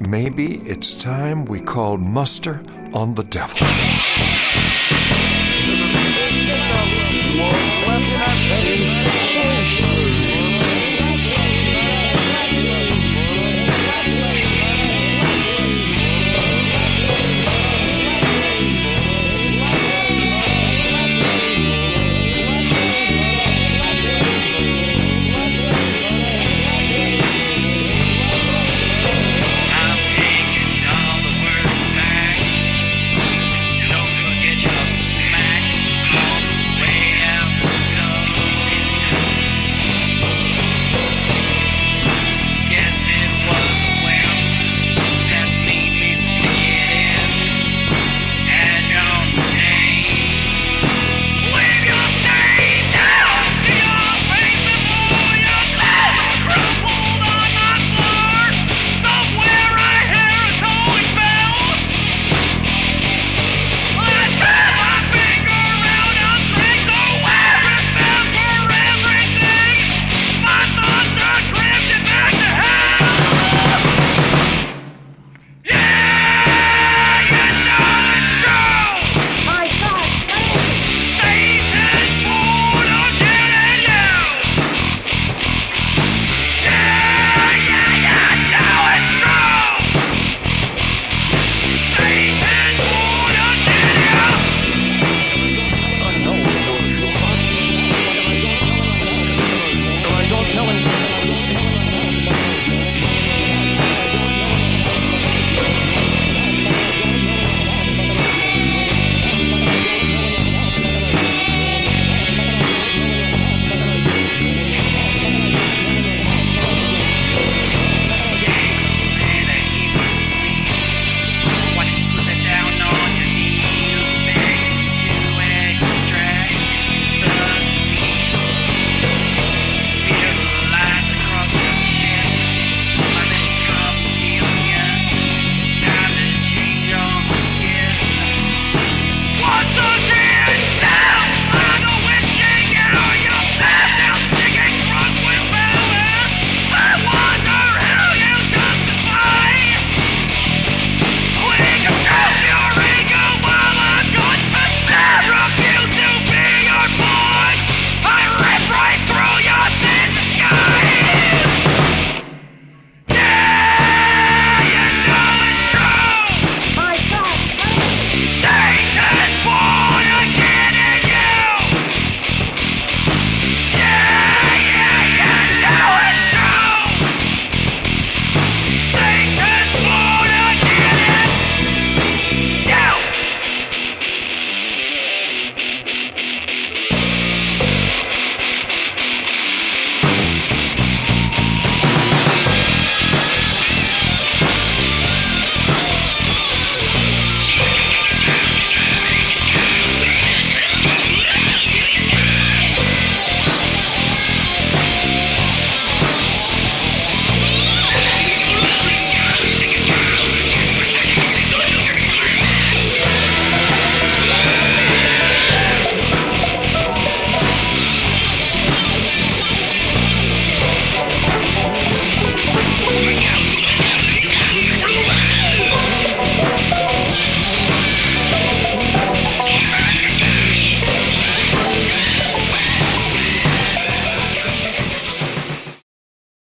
Maybe it's time we called muster on the devil.